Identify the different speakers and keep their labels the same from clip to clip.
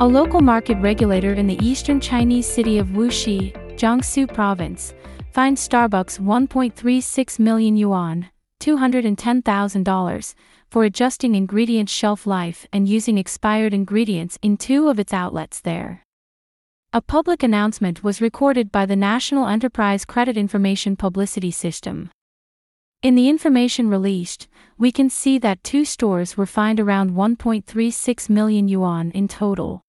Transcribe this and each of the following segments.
Speaker 1: A local market regulator in the eastern Chinese city of Wuxi, Jiangsu province, fined Starbucks 1.36 million yuan, $210,000, for adjusting ingredient shelf life and using expired ingredients in two of its outlets there. A public announcement was recorded by the National Enterprise Credit Information Publicity System. In the information released, we can see that two stores were fined around 1.36 million yuan in total.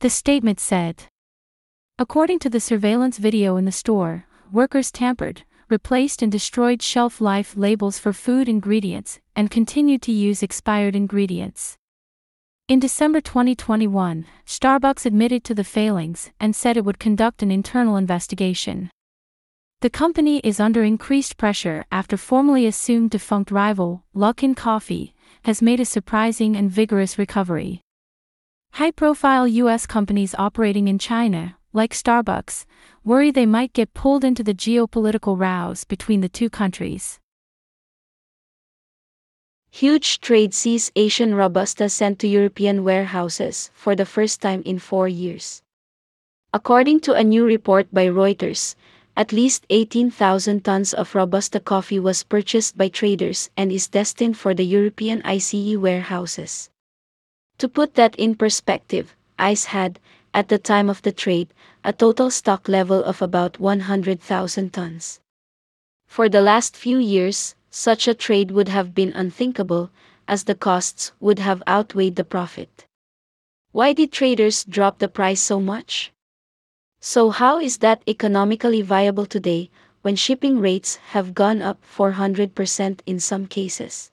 Speaker 1: The statement said According to the surveillance video in the store, workers tampered, replaced and destroyed shelf life labels for food ingredients, and continued to use expired ingredients. In December 2021, Starbucks admitted to the failings and said it would conduct an internal investigation. The company is under increased pressure after formerly assumed defunct rival, Luckin Coffee, has made a surprising and vigorous recovery. High profile U.S. companies operating in China, like Starbucks, worry they might get pulled into the geopolitical rows between the two countries.
Speaker 2: Huge trade sees Asian Robusta sent to European warehouses for the first time in four years. According to a new report by Reuters, at least 18,000 tons of Robusta coffee was purchased by traders and is destined for the European ICE warehouses. To put that in perspective, ICE had, at the time of the trade, a total stock level of about 100,000 tons. For the last few years, such a trade would have been unthinkable, as the costs would have outweighed the profit. Why did traders drop the price so much? So, how is that economically viable today when shipping rates have gone up 400% in some cases?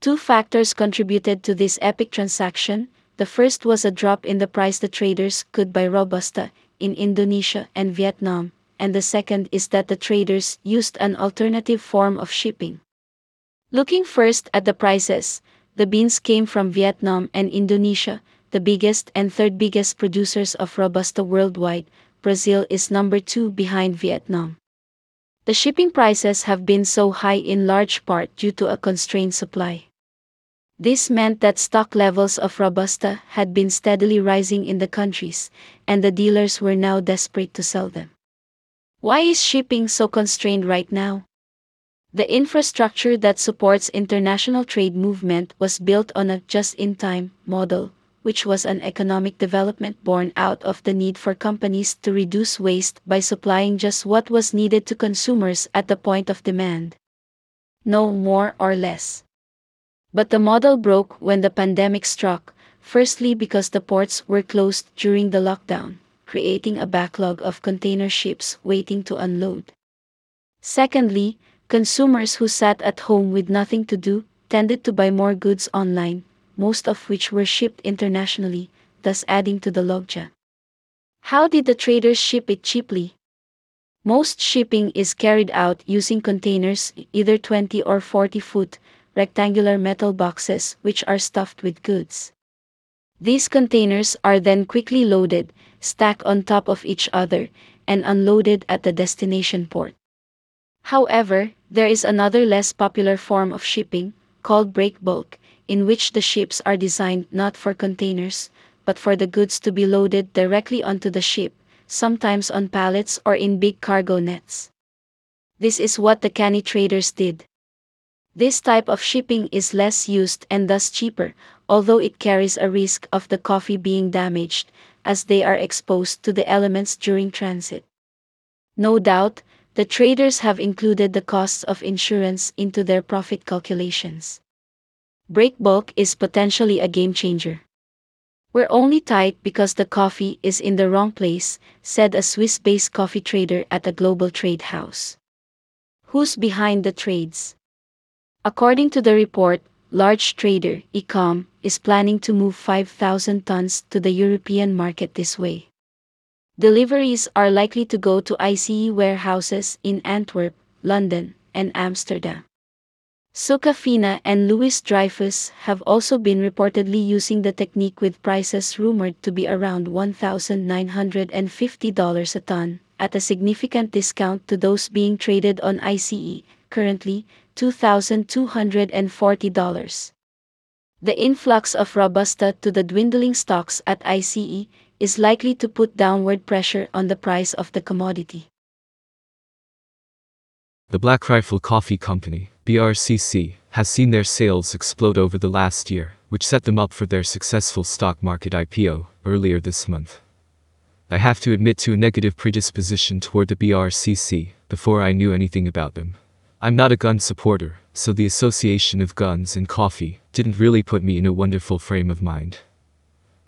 Speaker 2: Two factors contributed to this epic transaction the first was a drop in the price the traders could buy Robusta in Indonesia and Vietnam, and the second is that the traders used an alternative form of shipping. Looking first at the prices, the beans came from Vietnam and Indonesia, the biggest and third biggest producers of Robusta worldwide. Brazil is number two behind Vietnam. The shipping prices have been so high in large part due to a constrained supply. This meant that stock levels of Robusta had been steadily rising in the countries, and the dealers were now desperate to sell them. Why is shipping so constrained right now? The infrastructure that supports international trade movement was built on a just-in-time model, which was an economic development born out of the need for companies to reduce waste by supplying just what was needed to consumers at the point of demand. No more or less. But the model broke when the pandemic struck, firstly because the ports were closed during the lockdown, creating a backlog of container ships waiting to unload. Secondly, consumers who sat at home with nothing to do tended to buy more goods online, most of which were shipped internationally, thus adding to the logjam. How did the traders ship it cheaply? Most shipping is carried out using containers, either 20 or 40 foot, rectangular metal boxes which are stuffed with goods. These containers are then quickly loaded, stacked on top of each other, and unloaded at the destination port. However, there is another less popular form of shipping, called break bulk, in which the ships are designed not for containers, but for the goods to be loaded directly onto the ship, sometimes on pallets or in big cargo nets. This is what the canny traders did. This type of shipping is less used and thus cheaper, although it carries a risk of the coffee being damaged, as they are exposed to the elements during transit. No doubt, the traders have included the costs of insurance into their profit calculations. Break bulk is potentially a game changer. We're only tight because the coffee is in the wrong place, said a Swiss based coffee trader at a global trade house. Who's behind the trades? According to the report, large trader Ecom is planning to move 5,000 tons to the European market this way. Deliveries are likely to go to ICE warehouses in Antwerp, London, and Amsterdam. Sucafina and Louis Dreyfus have also been reportedly using the technique with prices rumored to be around $1,950 a ton, at a significant discount to those being traded on ICE, currently $2,240. The influx of Robusta to the dwindling stocks at ICE is likely to put downward pressure on the price of the commodity.
Speaker 3: The Black Rifle Coffee Company, BRCC, has seen their sales explode over the last year, which set them up for their successful stock market IPO earlier this month. I have to admit to a negative predisposition toward the BRCC before I knew anything about them. I'm not a gun supporter, so the association of guns and coffee didn't really put me in a wonderful frame of mind.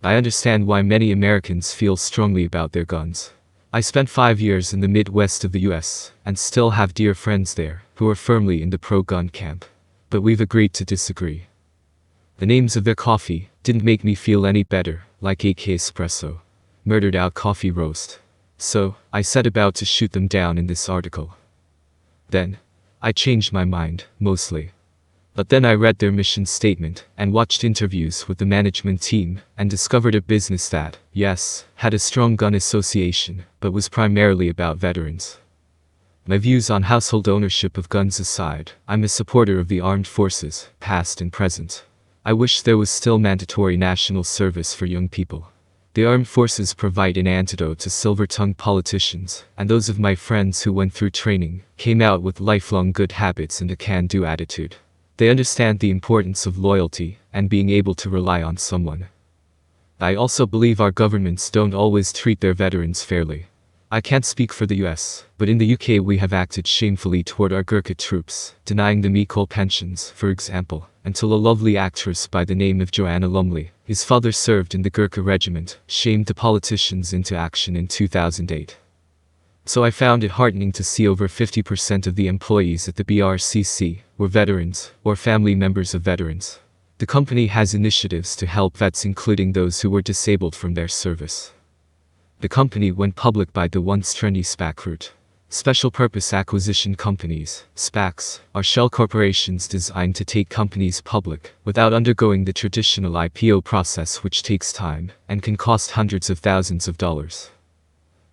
Speaker 3: I understand why many Americans feel strongly about their guns. I spent five years in the Midwest of the US and still have dear friends there who are firmly in the pro gun camp. But we've agreed to disagree. The names of their coffee didn't make me feel any better, like AK Espresso, murdered out coffee roast. So, I set about to shoot them down in this article. Then, I changed my mind, mostly. But then I read their mission statement and watched interviews with the management team and discovered a business that, yes, had a strong gun association, but was primarily about veterans. My views on household ownership of guns aside, I'm a supporter of the armed forces, past and present. I wish there was still mandatory national service for young people. The armed forces provide an antidote to silver-tongued politicians, and those of my friends who went through training came out with lifelong good habits and a can-do attitude. They understand the importance of loyalty and being able to rely on someone. I also believe our governments don't always treat their veterans fairly. I can't speak for the US, but in the UK we have acted shamefully toward our Gurkha troops, denying them equal pensions, for example, until a lovely actress by the name of Joanna Lumley, his father served in the Gurkha regiment, shamed the politicians into action in 2008. So I found it heartening to see over 50% of the employees at the BRCC were veterans or family members of veterans. The company has initiatives to help vets including those who were disabled from their service. The company went public by the once trendy SPAC route. Special Purpose Acquisition Companies, SPACs, are shell corporations designed to take companies public without undergoing the traditional IPO process which takes time and can cost hundreds of thousands of dollars.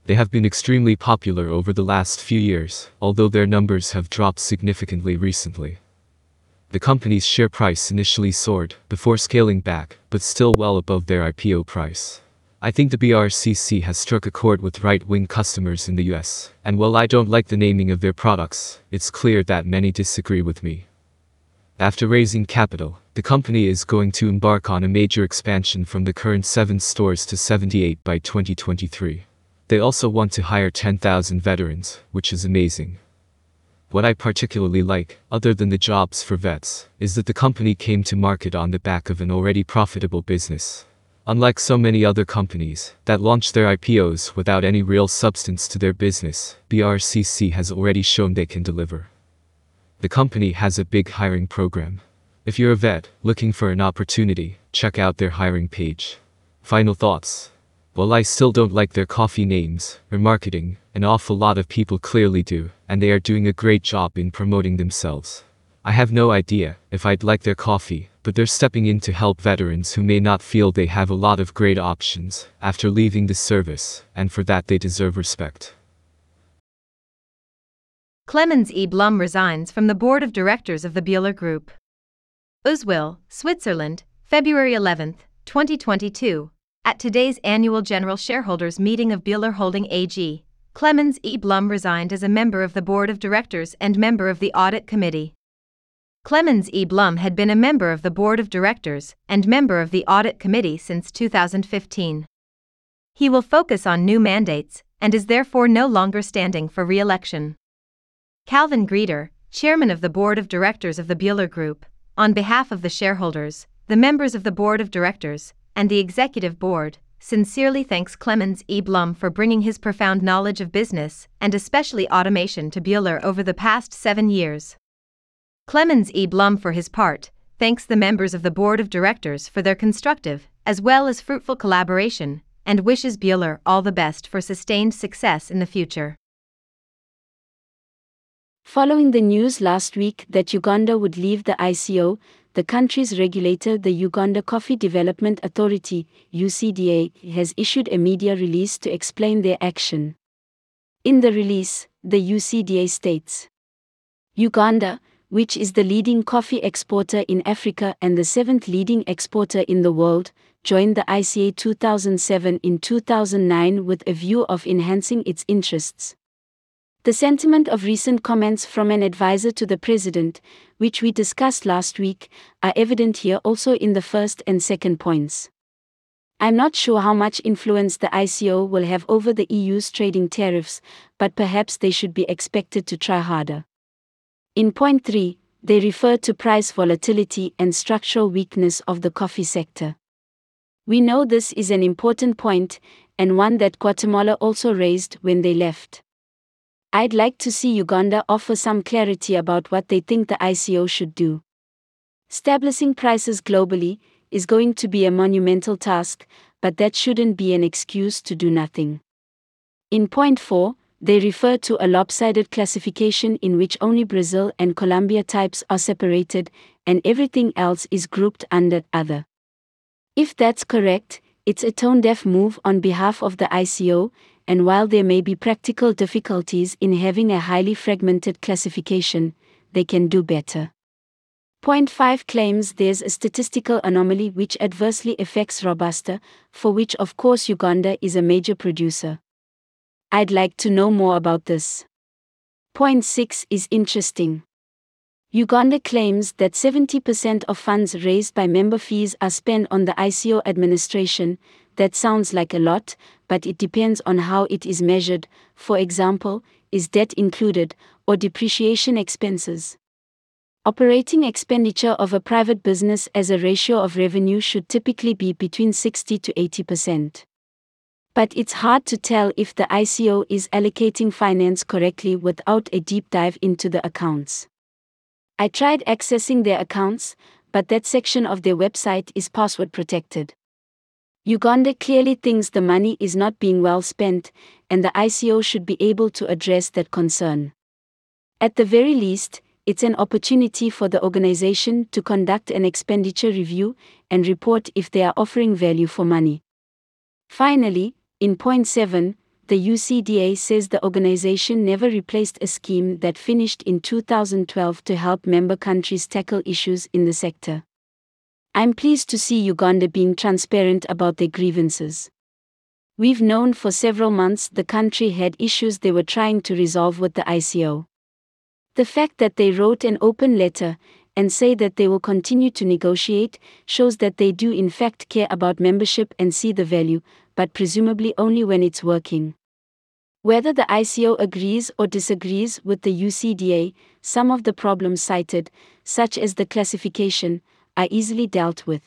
Speaker 3: They have been extremely popular over the last few years, although their numbers have dropped significantly recently. The company's share price initially soared before scaling back, but still well above their IPO price. I think the BRCC has struck a chord with right-wing customers in the US, and while I don't like the naming of their products, it's clear that many disagree with me. After raising capital, the company is going to embark on a major expansion from the current 7 stores to 78 by 2023. They also want to hire 10,000 veterans, which is amazing. What I particularly like, other than the jobs for vets, is that the company came to market on the back of an already profitable business. Unlike so many other companies that launch their IPOs without any real substance to their business, BRCC has already shown they can deliver. The company has a big hiring program. If you're a vet looking for an opportunity, check out their hiring page. Final thoughts. While I still don't like their coffee names or marketing, an awful lot of people clearly do, and they are doing a great job in promoting themselves. I have no idea if I'd like their coffee, but they're stepping in to help veterans who may not feel they have a lot of great options after leaving the service, and for that they deserve respect.
Speaker 4: Clemens E. Blum resigns from the board of directors of the Bühler Group. Uzwil, Switzerland, February 11, 2022. At today's annual general shareholders meeting of Bühler Holding AG, Clemens E. Blum resigned as a member of the board of directors and member of the audit committee. Clemens E. Blum had been a member of the board of directors and member of the audit committee since 2015. He will focus on new mandates and is therefore no longer standing for re election. Calvin Grieder, chairman of the board of directors of the Bühler Group, on behalf of the shareholders, the members of the board of directors, and the executive board, sincerely thanks Clemens E. Blum for bringing his profound knowledge of business and especially automation to Bühler over the past seven years. Clemens E. Blum, for his part, thanks the members of the board of directors for their constructive, as well as fruitful collaboration, and wishes Bühler all the best for sustained success in the future.
Speaker 2: Following the news last week that Uganda would leave the ICO, the country's regulator, the Uganda Coffee Development Authority, UCDA, has issued a media release to explain their action. In the release, the UCDA states Uganda, which is the leading coffee exporter in Africa and the seventh leading exporter in the world, joined the ICA 2007 in 2009 with a view of enhancing its interests. The sentiment of recent comments from an advisor to the president, which we discussed last week, are evident here also in the first and second points. I'm not sure how much influence the ICO will have over the EU's trading tariffs, but perhaps they should be expected to try harder. In point 3, they refer to price volatility and structural weakness of the coffee sector. We know this is an important point, and one that Guatemala also raised when they left. I'd like to see Uganda offer some clarity about what they think the ICO should do. Establishing prices globally is going to be a monumental task, but that shouldn't be an excuse to do nothing. In point 4, they refer to a lopsided classification in which only Brazil and Colombia types are separated, and everything else is grouped under other. If that's correct, it's a tone deaf move on behalf of the ICO, and while there may be practical difficulties in having a highly fragmented classification, they can do better. Point 5 claims there's a statistical anomaly which adversely affects Robusta, for which of course Uganda is a major producer. I'd like to know more about this. Point 6 is interesting. Uganda claims that 70% of funds raised by member fees are spent on the ICO administration, that sounds like a lot, but it depends on how it is measured. For example, is debt included, or depreciation expenses? Operating expenditure of a private business as a ratio of revenue should typically be between 60 to 80%. But it's hard to tell if the ICO is allocating finance correctly without a deep dive into the accounts. I tried accessing their accounts, but that section of their website is password protected. Uganda clearly thinks the money is not being well spent, and the ICO should be able to address that concern. At the very least, it's an opportunity for the organization to conduct an expenditure review and report if they are offering value for money. Finally, in point 7, the UCDA says the organization never replaced a scheme that finished in 2012 to help member countries tackle issues in the sector. I'm pleased to see Uganda being transparent about their grievances. We've known for several months the country had issues they were trying to resolve with the ICO. The fact that they wrote an open letter and say that they will continue to negotiate shows that they do in fact care about membership and see the value, but presumably only when it's working. Whether the ICO agrees or disagrees with the UCDA, some of the problems cited, such as the classification, are easily dealt with.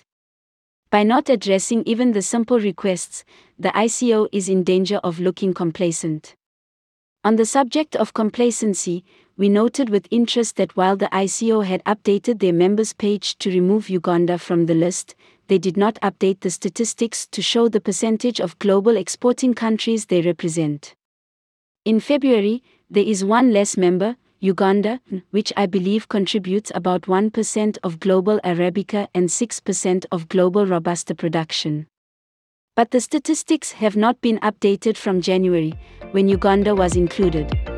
Speaker 2: By not addressing even the simple requests, the ICO is in danger of looking complacent. On the subject of complacency, we noted with interest that while the ICO had updated their members page to remove Uganda from the list, they did not update the statistics to show the percentage of global exporting countries they represent. In February, there is one less member, Uganda, which I believe contributes about 1% of global Arabica and 6% of global Robusta production. But the statistics have not been updated from January, when Uganda was included.